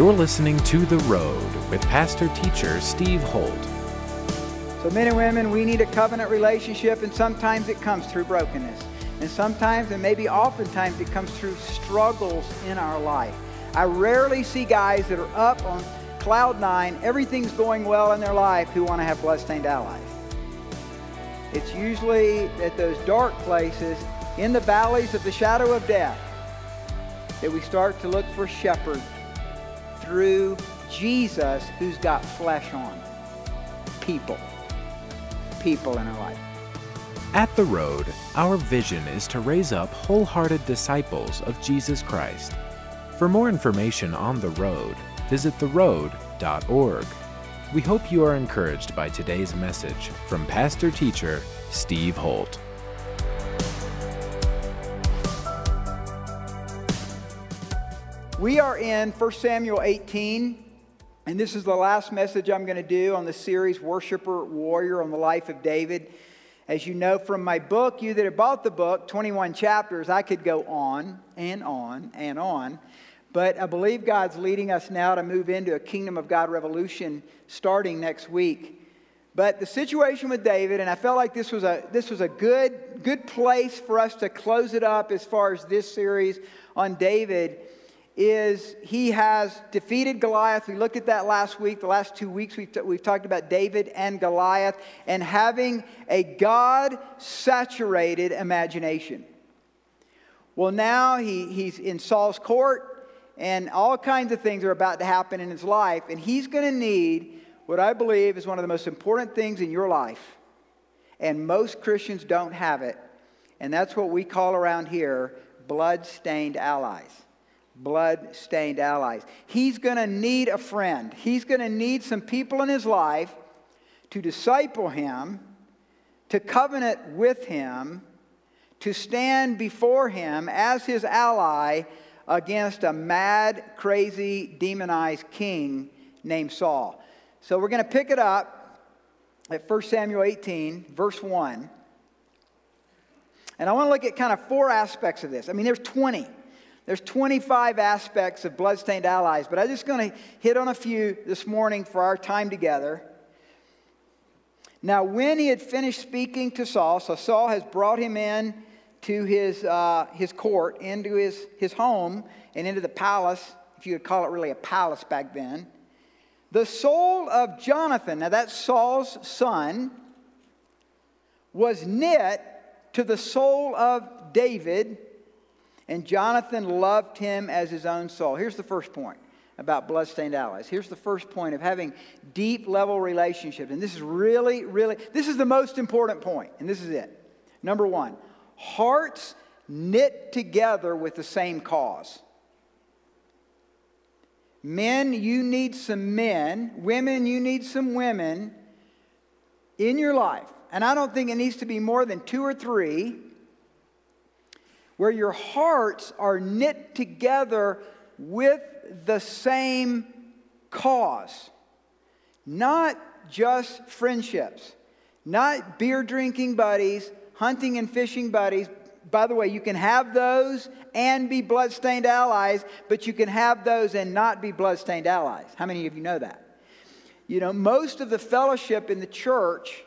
You're listening to The Road with pastor teacher Steve Holt. So, men and women, we need a covenant relationship, and sometimes it comes through brokenness. And sometimes, and maybe oftentimes, it comes through struggles in our life. I rarely see guys that are up on cloud nine, everything's going well in their life, who want to have bloodstained allies. It's usually at those dark places, in the valleys of the shadow of death, that we start to look for shepherd through Jesus who's got flesh on. People. People in our life. At The Road, our vision is to raise up wholehearted disciples of Jesus Christ. For more information on The Road, visit theroad.org. We hope you are encouraged by today's message from pastor teacher Steve Holt. We are in 1 Samuel 18, and this is the last message I'm going to do on the series Worshiper Warrior on the life of David. As you know from my book, you that have bought the book, 21 chapters, I could go on and on and on. But I believe God's leading us now to move into a kingdom of God revolution starting next week. But the situation with David, and I felt like this was a, this was a good, good place for us to close it up as far as this series on David is he has defeated Goliath. We looked at that last week. The last two weeks, we've, t- we've talked about David and Goliath and having a God saturated imagination. Well, now he, he's in Saul's court, and all kinds of things are about to happen in his life, and he's going to need what I believe is one of the most important things in your life. And most Christians don't have it, and that's what we call around here blood stained allies blood stained allies. He's going to need a friend. He's going to need some people in his life to disciple him, to covenant with him, to stand before him as his ally against a mad, crazy, demonized king named Saul. So we're going to pick it up at 1 Samuel 18, verse 1. And I want to look at kind of four aspects of this. I mean, there's 20. There's 25 aspects of bloodstained allies, but I'm just going to hit on a few this morning for our time together. Now, when he had finished speaking to Saul, so Saul has brought him in to his, uh, his court, into his, his home, and into the palace, if you could call it really a palace back then. The soul of Jonathan, now that's Saul's son, was knit to the soul of David and Jonathan loved him as his own soul. Here's the first point about bloodstained allies. Here's the first point of having deep level relationships. And this is really, really, this is the most important point, and this is it. Number one, hearts knit together with the same cause. Men, you need some men. Women, you need some women in your life. And I don't think it needs to be more than two or three where your hearts are knit together with the same cause. Not just friendships, not beer drinking buddies, hunting and fishing buddies. By the way, you can have those and be bloodstained allies, but you can have those and not be bloodstained allies. How many of you know that? You know, most of the fellowship in the church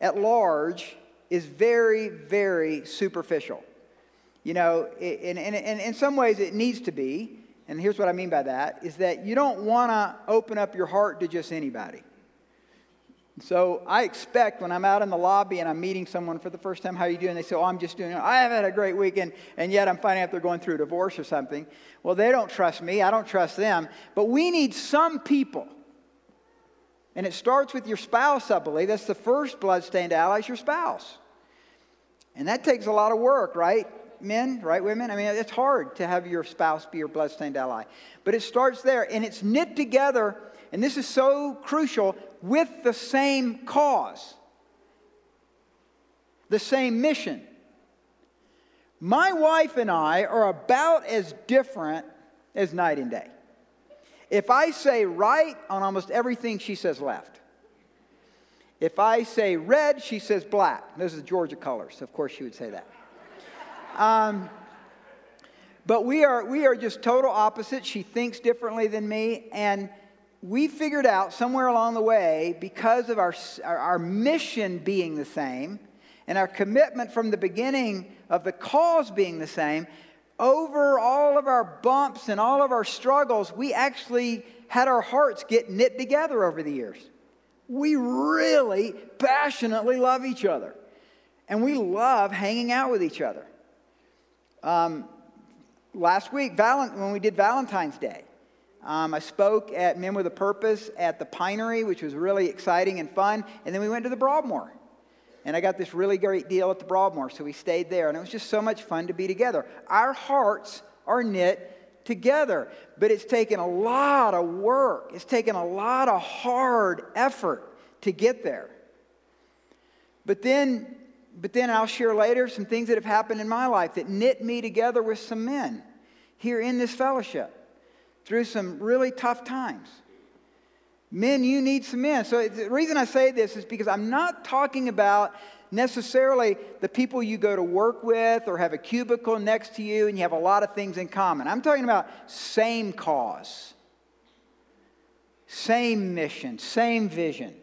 at large is very, very superficial. You know, in, in, some ways it needs to be, and here's what I mean by that, is that you don't want to open up your heart to just anybody. So I expect when I'm out in the lobby and I'm meeting someone for the first time, how are you doing? They say, oh, I'm just doing, I have had a great weekend, and yet I'm finding out they're going through a divorce or something. Well, they don't trust me. I don't trust them. But we need some people. And it starts with your spouse, I believe. That's the first bloodstained ally, is your spouse. And that takes a lot of work, right? Men, right, women? I mean, it's hard to have your spouse be your bloodstained ally. But it starts there, and it's knit together, and this is so crucial, with the same cause, the same mission. My wife and I are about as different as night and day. If I say right on almost everything, she says left. If I say red, she says black. Those are the Georgia colors. Of course, she would say that. Um, But we are, we are just total opposites. She thinks differently than me. And we figured out somewhere along the way, because of our, our, our mission being the same and our commitment from the beginning of the cause being the same, over all of our bumps and all of our struggles, we actually had our hearts get knit together over the years. We really passionately love each other. And we love hanging out with each other. Um, last week, when we did Valentine's Day, um, I spoke at Men with a Purpose at the Pinery, which was really exciting and fun. And then we went to the Broadmoor. And I got this really great deal at the Broadmoor, so we stayed there. And it was just so much fun to be together. Our hearts are knit together, but it's taken a lot of work, it's taken a lot of hard effort to get there. But then, but then I'll share later some things that have happened in my life that knit me together with some men here in this fellowship through some really tough times. Men, you need some men. So the reason I say this is because I'm not talking about necessarily the people you go to work with or have a cubicle next to you and you have a lot of things in common. I'm talking about same cause, same mission, same vision.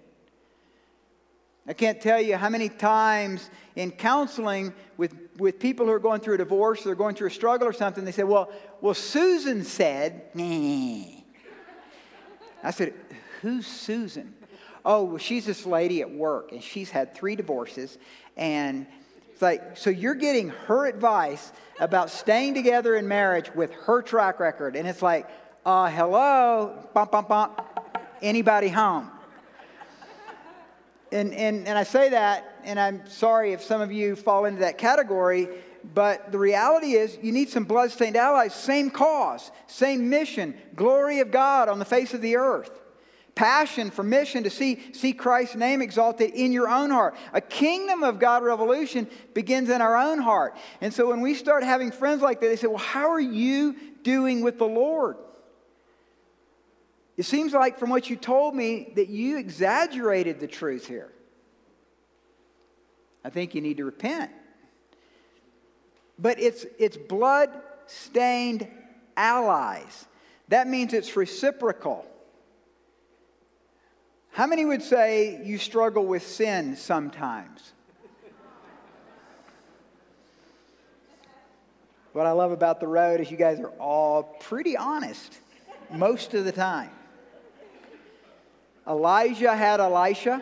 I can't tell you how many times in counseling with, with people who are going through a divorce or going through a struggle or something, they say, Well, well Susan said, nah. I said, Who's Susan? Oh, well, she's this lady at work, and she's had three divorces. And it's like, so you're getting her advice about staying together in marriage with her track record. And it's like, uh, hello, bump, bump, bump, anybody home? And, and, and I say that, and I'm sorry if some of you fall into that category, but the reality is you need some bloodstained allies, same cause, same mission, glory of God on the face of the earth. Passion for mission to see, see Christ's name exalted in your own heart. A kingdom of God revolution begins in our own heart. And so when we start having friends like that, they say, Well, how are you doing with the Lord? It seems like, from what you told me, that you exaggerated the truth here. I think you need to repent. But it's, it's blood stained allies. That means it's reciprocal. How many would say you struggle with sin sometimes? what I love about the road is you guys are all pretty honest most of the time. Elijah had Elisha.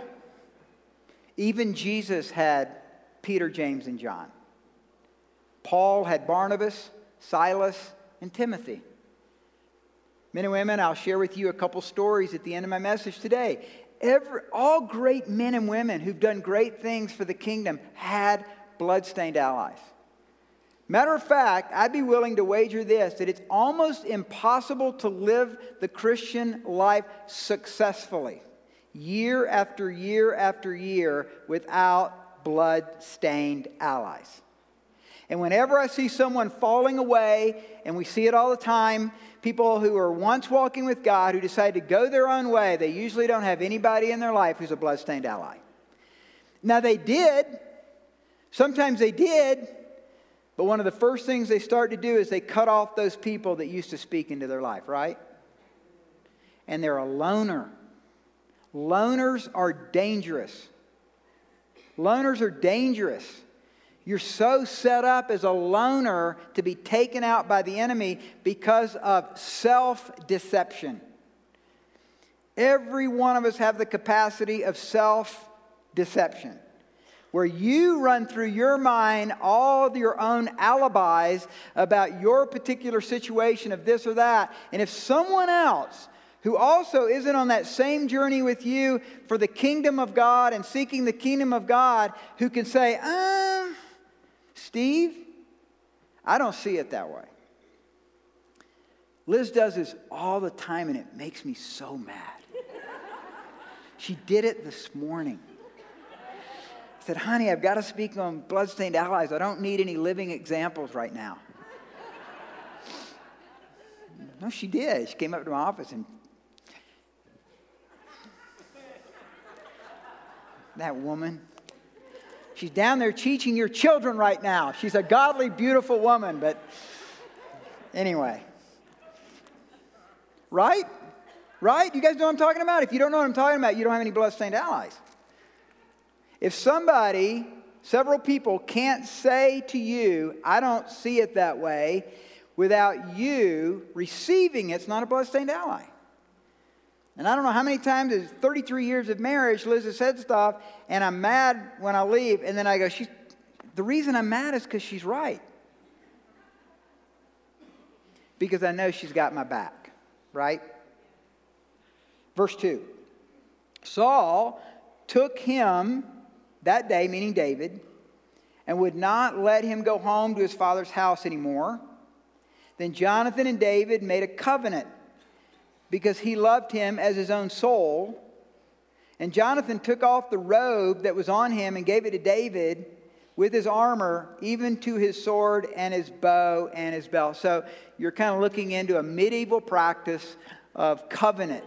Even Jesus had Peter, James, and John. Paul had Barnabas, Silas, and Timothy. Men and women, I'll share with you a couple stories at the end of my message today. Every, all great men and women who've done great things for the kingdom had bloodstained allies. Matter of fact, I'd be willing to wager this that it's almost impossible to live the Christian life successfully, year after year after year, without blood stained allies. And whenever I see someone falling away, and we see it all the time, people who are once walking with God who decide to go their own way, they usually don't have anybody in their life who's a bloodstained ally. Now, they did. Sometimes they did, but one of the first things they start to do is they cut off those people that used to speak into their life, right? And they're a loner. Loners are dangerous. Loners are dangerous. You're so set up as a loner to be taken out by the enemy because of self deception. Every one of us have the capacity of self deception where you run through your mind all your own alibis about your particular situation of this or that. And if someone else who also isn't on that same journey with you for the kingdom of God and seeking the kingdom of God, who can say, uh, Steve, I don't see it that way. Liz does this all the time and it makes me so mad. she did it this morning. I said, honey, I've got to speak on bloodstained allies. I don't need any living examples right now. no, she did. She came up to my office and that woman. She's down there teaching your children right now. She's a godly, beautiful woman, but Anyway. Right? Right? You guys know what I'm talking about? If you don't know what I'm talking about, you don't have any blood-stained allies. If somebody, several people can't say to you, I don't see it that way, without you receiving it, it's not a blood-stained ally. And I don't know how many times in 33 years of marriage, Liz has said stuff, and I'm mad when I leave, and then I go, she's, the reason I'm mad is because she's right. Because I know she's got my back, right? Verse 2 Saul took him that day, meaning David, and would not let him go home to his father's house anymore. Then Jonathan and David made a covenant because he loved him as his own soul. And Jonathan took off the robe that was on him and gave it to David with his armor, even to his sword and his bow and his belt. So you're kind of looking into a medieval practice of covenant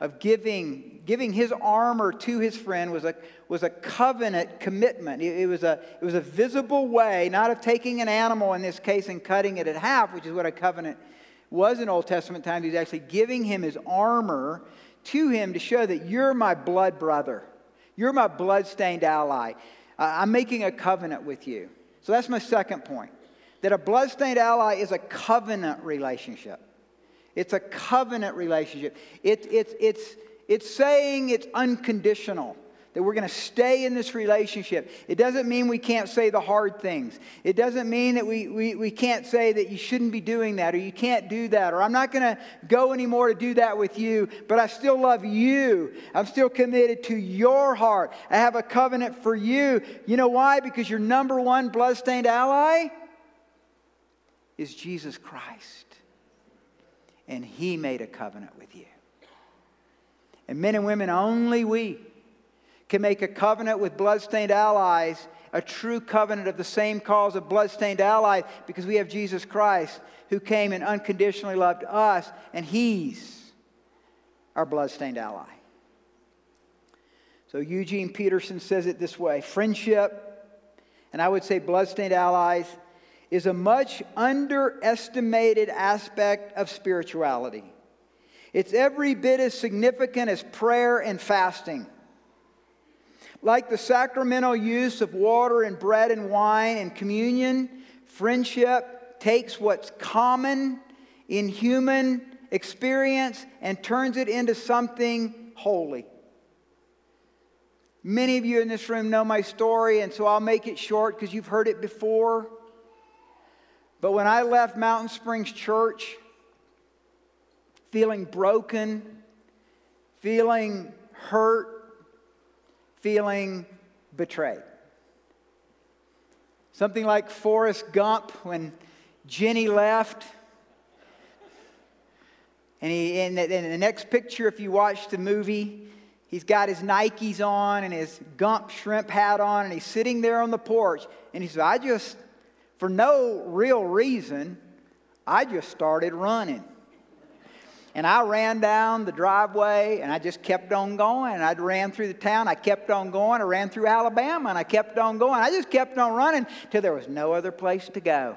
of giving, giving his armor to his friend was a, was a covenant commitment. It, it, was a, it was a visible way, not of taking an animal in this case and cutting it in half, which is what a covenant was in Old Testament times. He's actually giving him his armor to him to show that you're my blood brother. You're my blood-stained ally. Uh, I'm making a covenant with you. So that's my second point. That a blood-stained ally is a covenant relationship. It's a covenant relationship. It, it, it's, it's saying it's unconditional, that we're going to stay in this relationship. It doesn't mean we can't say the hard things. It doesn't mean that we, we, we can't say that you shouldn't be doing that or you can't do that or I'm not going to go anymore to do that with you, but I still love you. I'm still committed to your heart. I have a covenant for you. You know why? Because your number one bloodstained ally is Jesus Christ and he made a covenant with you. And men and women, only we can make a covenant with bloodstained allies, a true covenant of the same cause of bloodstained allies, because we have Jesus Christ who came and unconditionally loved us, and he's our bloodstained ally. So Eugene Peterson says it this way friendship, and I would say bloodstained allies is a much underestimated aspect of spirituality. It's every bit as significant as prayer and fasting. Like the sacramental use of water and bread and wine and communion, friendship takes what's common in human experience and turns it into something holy. Many of you in this room know my story, and so I'll make it short because you've heard it before. But when I left Mountain Springs Church, feeling broken, feeling hurt, feeling betrayed. Something like Forrest Gump when Jenny left. And, he, in, the, in the next picture, if you watch the movie, he's got his Nikes on and his Gump shrimp hat on, and he's sitting there on the porch. And he says, I just, for no real reason, I just started running. And I ran down the driveway and I just kept on going. And I ran through the town. I kept on going. I ran through Alabama and I kept on going. I just kept on running till there was no other place to go.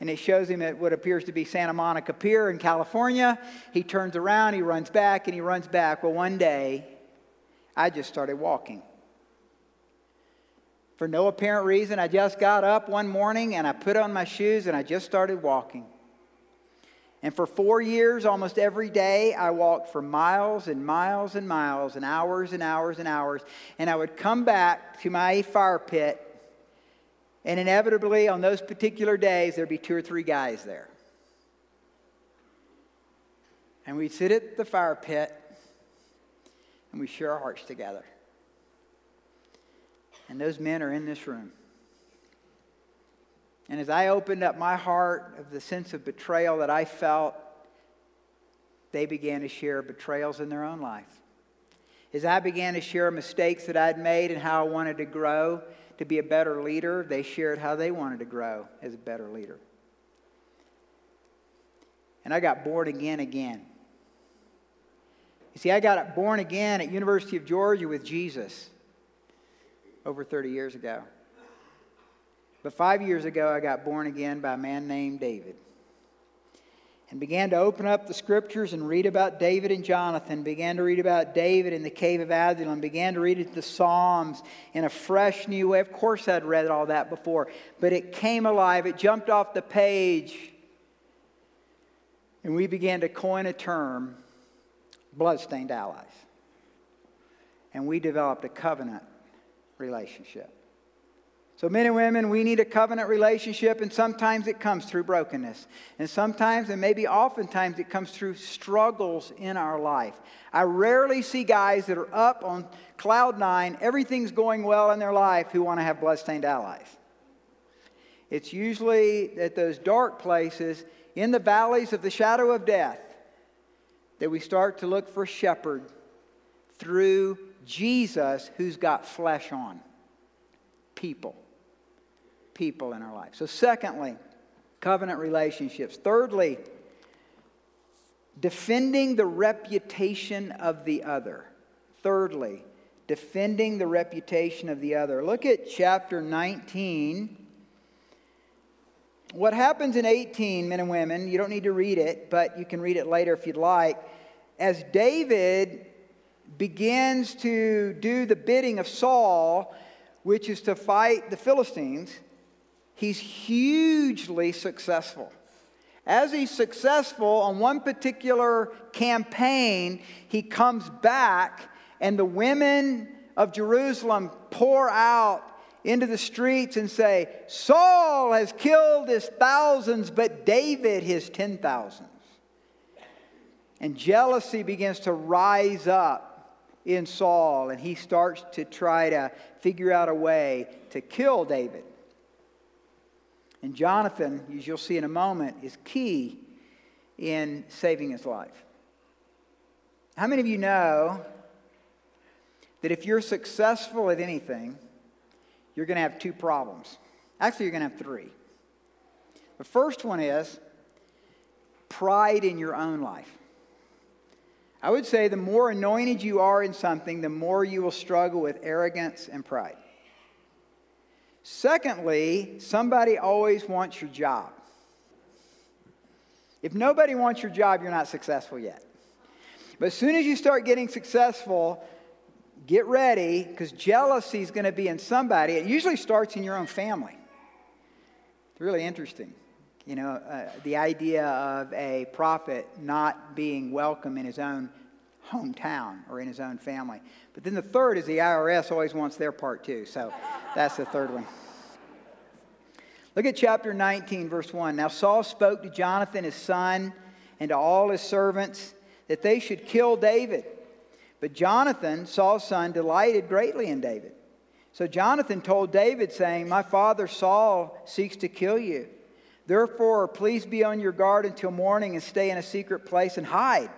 And it shows him at what appears to be Santa Monica Pier in California. He turns around, he runs back, and he runs back. Well, one day, I just started walking for no apparent reason. I just got up one morning and I put on my shoes and I just started walking. And for four years, almost every day, I walked for miles and miles and miles and hours and hours and hours. And I would come back to my fire pit, and inevitably, on those particular days, there'd be two or three guys there. And we'd sit at the fire pit and we'd share our hearts together. And those men are in this room. And as I opened up my heart of the sense of betrayal that I felt, they began to share betrayals in their own life. As I began to share mistakes that I'd made and how I wanted to grow to be a better leader, they shared how they wanted to grow as a better leader. And I got born again again. You see, I got born again at University of Georgia with Jesus over 30 years ago. But five years ago, I got born again by a man named David. and began to open up the scriptures and read about David and Jonathan, began to read about David in the cave of Adullam, began to read the Psalms in a fresh new way. Of course, I'd read all that before, but it came alive, it jumped off the page, and we began to coin a term bloodstained allies. And we developed a covenant relationship. So, men and women, we need a covenant relationship, and sometimes it comes through brokenness. And sometimes, and maybe oftentimes, it comes through struggles in our life. I rarely see guys that are up on cloud nine, everything's going well in their life, who want to have bloodstained allies. It's usually at those dark places, in the valleys of the shadow of death, that we start to look for shepherd through Jesus who's got flesh on people people in our life. So, secondly, covenant relationships. Thirdly, defending the reputation of the other. Thirdly, defending the reputation of the other. Look at chapter 19. What happens in 18, men and women, you don't need to read it, but you can read it later if you'd like. As David begins to do the bidding of Saul, which is to fight the Philistines, he's hugely successful. As he's successful on one particular campaign, he comes back, and the women of Jerusalem pour out into the streets and say, Saul has killed his thousands, but David his ten thousands. And jealousy begins to rise up in Saul, and he starts to try to figure out a way to kill David. And Jonathan, as you'll see in a moment, is key in saving his life. How many of you know that if you're successful at anything, you're going to have two problems? Actually, you're going to have three. The first one is pride in your own life. I would say the more anointed you are in something, the more you will struggle with arrogance and pride. Secondly, somebody always wants your job. If nobody wants your job, you're not successful yet. But as soon as you start getting successful, get ready because jealousy is going to be in somebody. It usually starts in your own family. It's really interesting. You know, uh, the idea of a prophet not being welcome in his own hometown or in his own family. But then the third is the IRS always wants their part too. So that's the third one. Look at chapter 19, verse 1. Now Saul spoke to Jonathan, his son, and to all his servants that they should kill David. But Jonathan, Saul's son, delighted greatly in David. So Jonathan told David, saying, My father Saul seeks to kill you. Therefore, please be on your guard until morning and stay in a secret place and hide.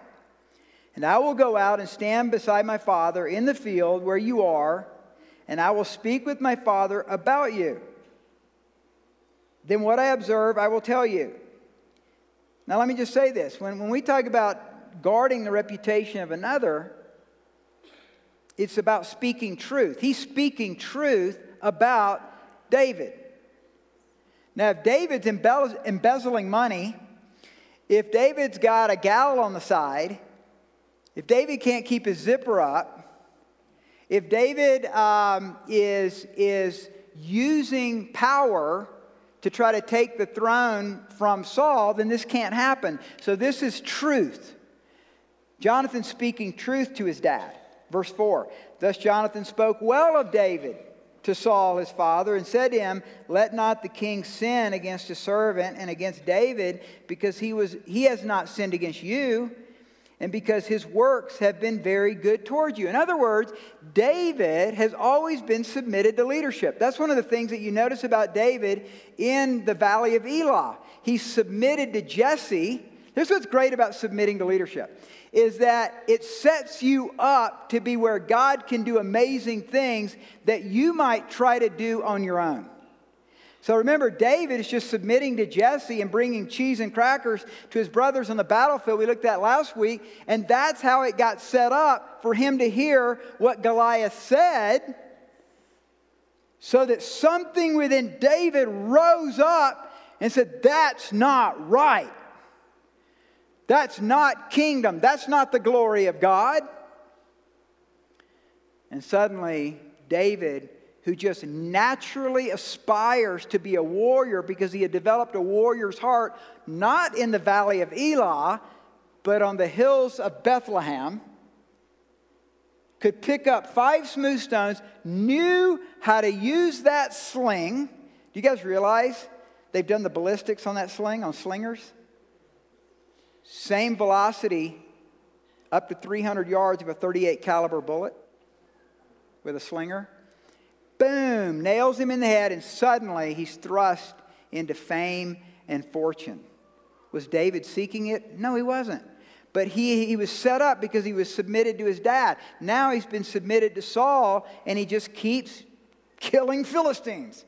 And I will go out and stand beside my father in the field where you are, and I will speak with my father about you. Then what I observe, I will tell you. Now, let me just say this. When, when we talk about guarding the reputation of another, it's about speaking truth. He's speaking truth about David. Now, if David's embezzling money, if David's got a gal on the side, if David can't keep his zipper up, if David um, is, is using power to try to take the throne from Saul, then this can't happen. So this is truth. Jonathan speaking truth to his dad. Verse 4 Thus Jonathan spoke well of David to Saul his father and said to him, Let not the king sin against his servant and against David, because he, was, he has not sinned against you and because his works have been very good toward you. In other words, David has always been submitted to leadership. That's one of the things that you notice about David in the valley of Elah. He submitted to Jesse. Here's what's great about submitting to leadership is that it sets you up to be where God can do amazing things that you might try to do on your own. So remember, David is just submitting to Jesse and bringing cheese and crackers to his brothers on the battlefield. We looked at last week, and that's how it got set up for him to hear what Goliath said, so that something within David rose up and said, That's not right. That's not kingdom. That's not the glory of God. And suddenly, David, who just naturally aspires to be a warrior because he had developed a warrior's heart, not in the valley of Elah, but on the hills of Bethlehem, could pick up five smooth stones, knew how to use that sling. Do you guys realize they've done the ballistics on that sling, on slingers? Same velocity, up to 300 yards of a 38 caliber bullet with a slinger. Boom, nails him in the head, and suddenly he's thrust into fame and fortune. Was David seeking it? No, he wasn't. But he, he was set up because he was submitted to his dad. Now he's been submitted to Saul, and he just keeps killing Philistines.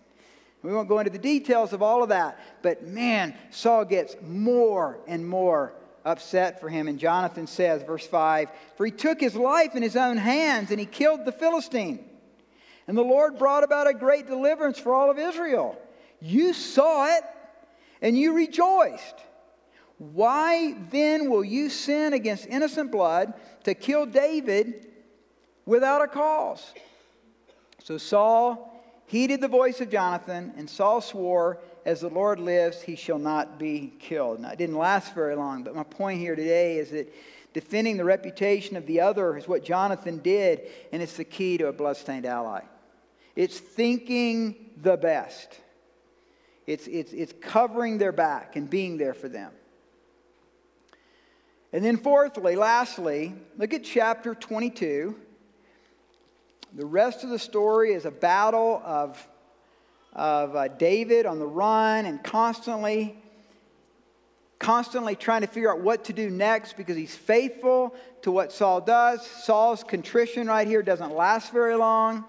We won't go into the details of all of that, but man, Saul gets more and more upset for him. And Jonathan says, verse 5 For he took his life in his own hands and he killed the Philistine. And the Lord brought about a great deliverance for all of Israel. You saw it and you rejoiced. Why then will you sin against innocent blood to kill David without a cause? So Saul heeded the voice of Jonathan, and Saul swore, As the Lord lives, he shall not be killed. Now, it didn't last very long, but my point here today is that defending the reputation of the other is what Jonathan did, and it's the key to a bloodstained ally. It's thinking the best. It's, it's, it's covering their back and being there for them. And then, fourthly, lastly, look at chapter 22. The rest of the story is a battle of, of uh, David on the run and constantly, constantly trying to figure out what to do next because he's faithful to what Saul does. Saul's contrition right here doesn't last very long.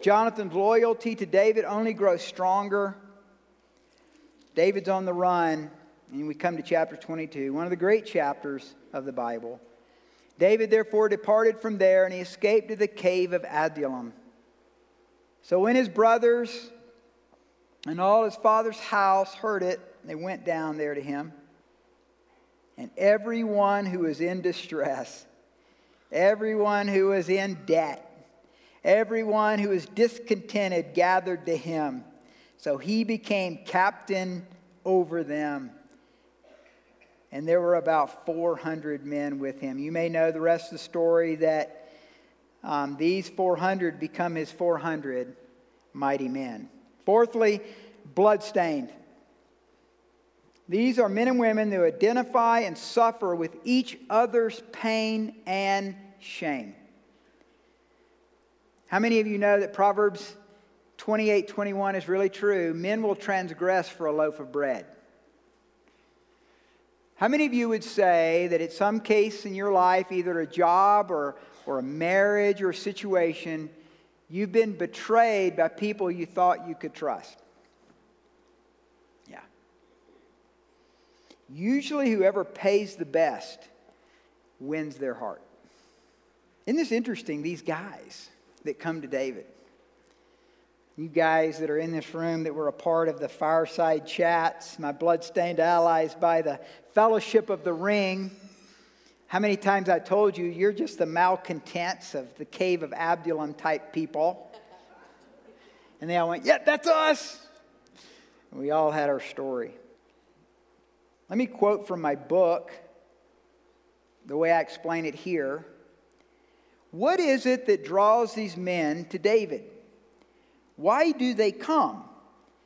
Jonathan's loyalty to David only grows stronger. David's on the run, and we come to chapter 22, one of the great chapters of the Bible. David therefore departed from there, and he escaped to the cave of Adullam. So when his brothers and all his father's house heard it, they went down there to him. And everyone who was in distress, everyone who was in debt, Everyone who was discontented gathered to him. So he became captain over them. And there were about 400 men with him. You may know the rest of the story that um, these 400 become his 400 mighty men. Fourthly, bloodstained. These are men and women who identify and suffer with each other's pain and shame. How many of you know that Proverbs 28 21 is really true? Men will transgress for a loaf of bread. How many of you would say that at some case in your life, either a job or, or a marriage or a situation, you've been betrayed by people you thought you could trust? Yeah. Usually, whoever pays the best wins their heart. Isn't this interesting? These guys that come to David. You guys that are in this room that were a part of the fireside chats, my bloodstained allies by the fellowship of the ring. How many times I told you you're just the malcontents of the cave of Adullam type people? And they all went, Yeah, that's us. And we all had our story. Let me quote from my book, the way I explain it here. What is it that draws these men to David? Why do they come?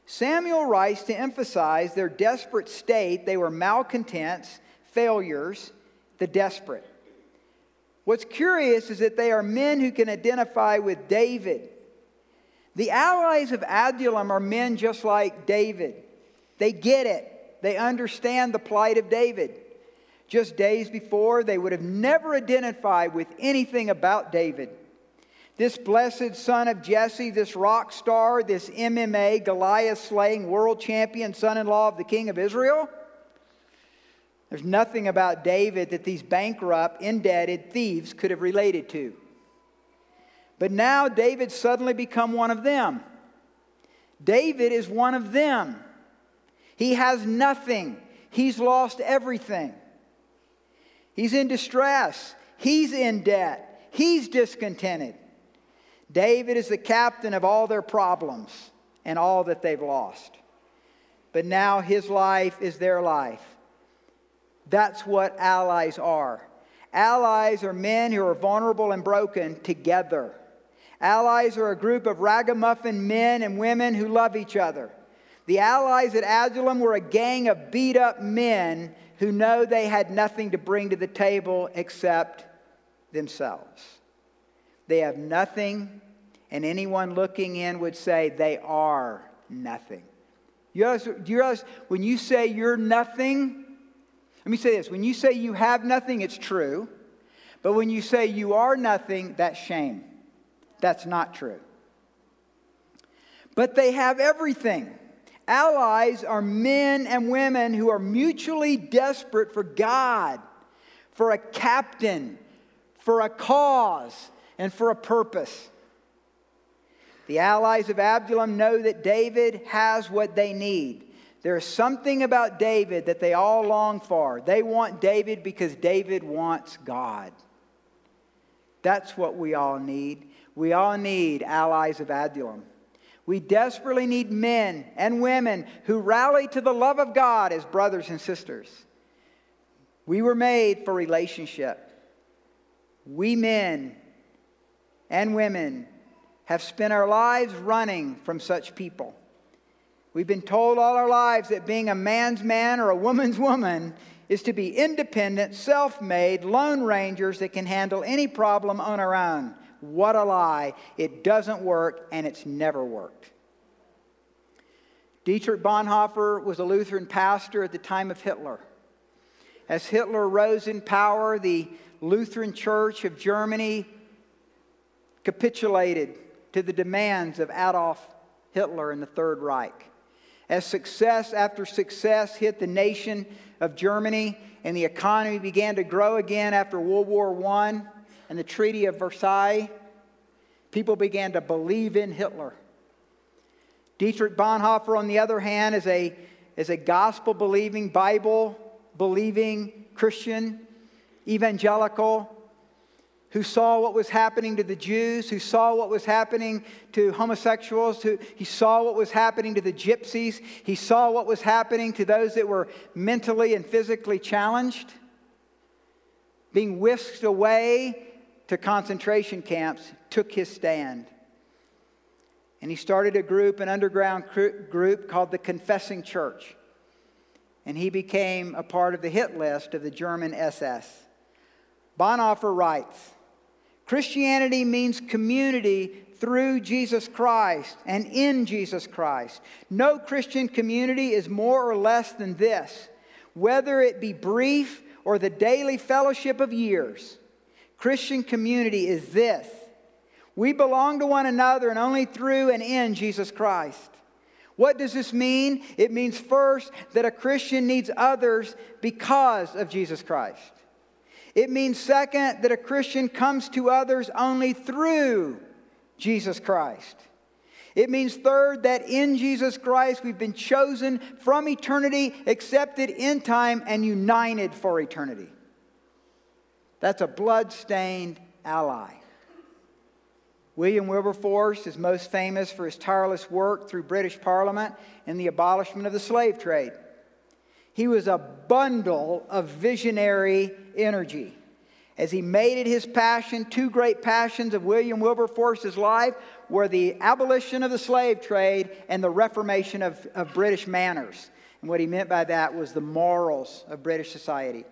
Samuel writes to emphasize their desperate state. They were malcontents, failures, the desperate. What's curious is that they are men who can identify with David. The allies of Adullam are men just like David. They get it, they understand the plight of David. Just days before, they would have never identified with anything about David. This blessed son of Jesse, this rock star, this MMA Goliath slaying world champion, son in law of the king of Israel. There's nothing about David that these bankrupt, indebted thieves could have related to. But now David suddenly become one of them. David is one of them. He has nothing. He's lost everything. He's in distress. He's in debt. He's discontented. David is the captain of all their problems and all that they've lost. But now his life is their life. That's what allies are. Allies are men who are vulnerable and broken together. Allies are a group of ragamuffin men and women who love each other. The allies at Adullam were a gang of beat up men who know they had nothing to bring to the table except themselves. They have nothing, and anyone looking in would say they are nothing. You realize, do you realize when you say you're nothing, let me say this when you say you have nothing, it's true. But when you say you are nothing, that's shame. That's not true. But they have everything. Allies are men and women who are mutually desperate for God, for a captain, for a cause, and for a purpose. The allies of Absalom know that David has what they need. There is something about David that they all long for. They want David because David wants God. That's what we all need. We all need allies of Adullam. We desperately need men and women who rally to the love of God as brothers and sisters. We were made for relationship. We men and women have spent our lives running from such people. We've been told all our lives that being a man's man or a woman's woman is to be independent, self made, lone rangers that can handle any problem on our own. What a lie. It doesn't work, and it's never worked. Dietrich Bonhoeffer was a Lutheran pastor at the time of Hitler. As Hitler rose in power, the Lutheran Church of Germany capitulated to the demands of Adolf Hitler and the Third Reich. As success after success hit the nation of Germany and the economy began to grow again after World War I and the Treaty of Versailles, people began to believe in Hitler. Dietrich Bonhoeffer, on the other hand, is a, is a gospel believing, Bible believing Christian, evangelical, who saw what was happening to the Jews, who saw what was happening to homosexuals, who, he saw what was happening to the gypsies, he saw what was happening to those that were mentally and physically challenged, being whisked away to concentration camps, took his stand. And he started a group, an underground group called the Confessing Church. And he became a part of the hit list of the German SS. Bonhoeffer writes, Christianity means community through Jesus Christ and in Jesus Christ. No Christian community is more or less than this, whether it be brief or the daily fellowship of years. Christian community is this we belong to one another and only through and in Jesus Christ. What does this mean? It means first that a Christian needs others because of Jesus Christ. It means, second, that a Christian comes to others only through Jesus Christ. It means, third, that in Jesus Christ we've been chosen from eternity, accepted in time, and united for eternity. That's a blood-stained ally. William Wilberforce is most famous for his tireless work through British Parliament in the abolishment of the slave trade. He was a bundle of visionary energy. As he made it his passion, two great passions of William Wilberforce's life were the abolition of the slave trade and the reformation of, of British manners. And what he meant by that was the morals of British society.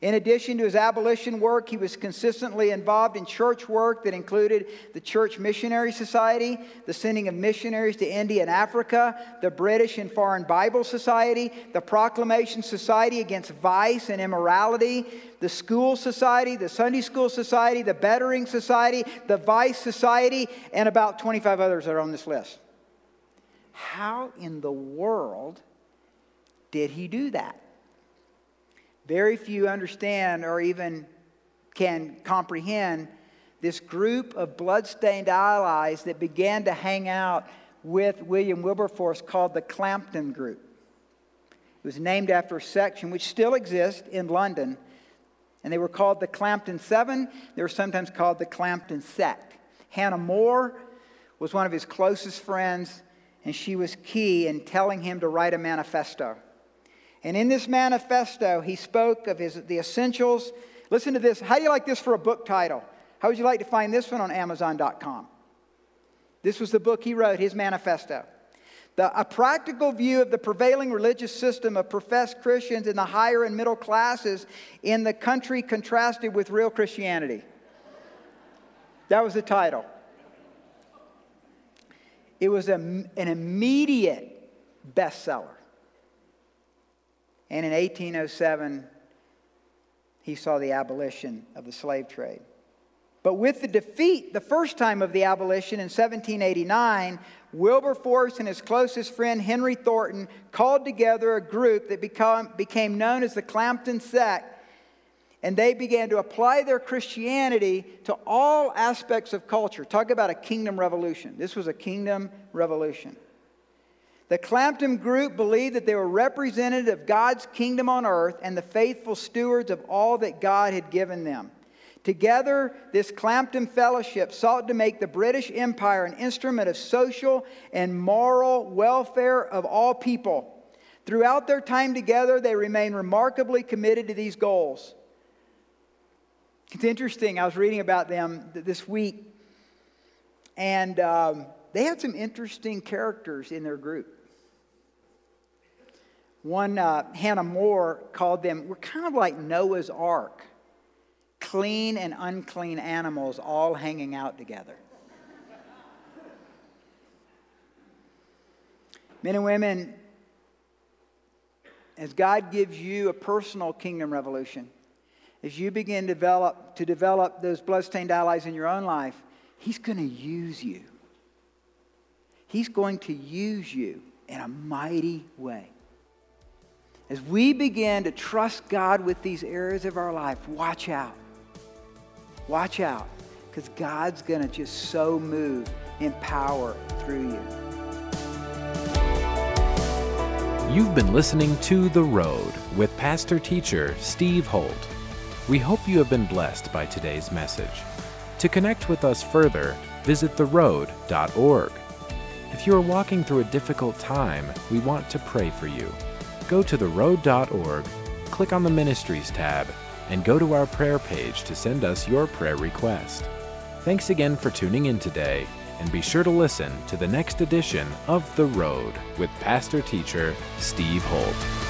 In addition to his abolition work, he was consistently involved in church work that included the Church Missionary Society, the sending of missionaries to India and Africa, the British and Foreign Bible Society, the Proclamation Society against vice and immorality, the School Society, the Sunday School Society, the Bettering Society, the Vice Society, and about 25 others that are on this list. How in the world did he do that? Very few understand or even can comprehend this group of bloodstained allies that began to hang out with William Wilberforce called the Clapham Group. It was named after a section which still exists in London, And they were called the Clapham Seven. They were sometimes called the Clapham Sect. Hannah More was one of his closest friends, and she was key in telling him to write a manifesto. And in this manifesto, he spoke of his, the essentials. Listen to this. How do you like this for a book title? How would you like to find this one on Amazon.com? This was the book he wrote, his manifesto. The, a practical view of the prevailing religious system of professed Christians in the higher and middle classes in the country contrasted with real Christianity. That was the title. It was a, an immediate bestseller. And in 1807, he saw the abolition of the slave trade. But with the defeat, the first time of the abolition in 1789, Wilberforce and his closest friend Henry Thornton called together a group that become, became known as the Clapham Sect, and they began to apply their Christianity to all aspects of culture. Talk about a kingdom revolution. This was a kingdom revolution. The Clapham group believed that they were representative of God's kingdom on earth and the faithful stewards of all that God had given them. Together, this Clapham Fellowship sought to make the British Empire an instrument of social and moral welfare of all people. Throughout their time together, they remained remarkably committed to these goals. It's interesting, I was reading about them this week, and um, they had some interesting characters in their group. One, uh, Hannah More, called them, we're kind of like Noah's Ark clean and unclean animals all hanging out together. Men and women, as God gives you a personal kingdom revolution, as you begin to develop, to develop those bloodstained allies in your own life, He's going to use you. He's going to use you in a mighty way. As we begin to trust God with these areas of our life, watch out. Watch out, because God's going to just so move in power through you. You've been listening to The Road with Pastor Teacher Steve Holt. We hope you have been blessed by today's message. To connect with us further, visit theroad.org. If you are walking through a difficult time, we want to pray for you. Go to theroad.org, click on the Ministries tab, and go to our prayer page to send us your prayer request. Thanks again for tuning in today, and be sure to listen to the next edition of The Road with Pastor Teacher Steve Holt.